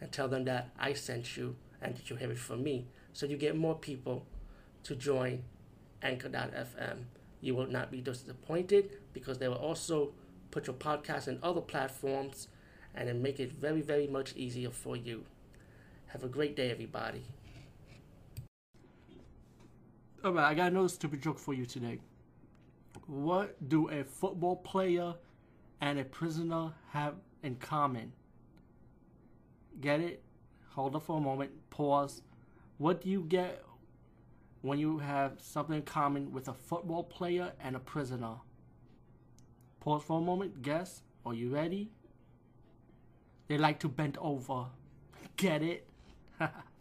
and tell them that I sent you and that you have it from me. So you get more people to join Anchor.fm. You will not be disappointed because they will also put your podcast in other platforms and then make it very, very much easier for you. Have a great day, everybody. Alright, I got another stupid joke for you today. What do a football player and a prisoner have in common? Get it? Hold up for a moment. Pause. What do you get when you have something in common with a football player and a prisoner? Pause for a moment. Guess. Are you ready? They like to bend over. Get it?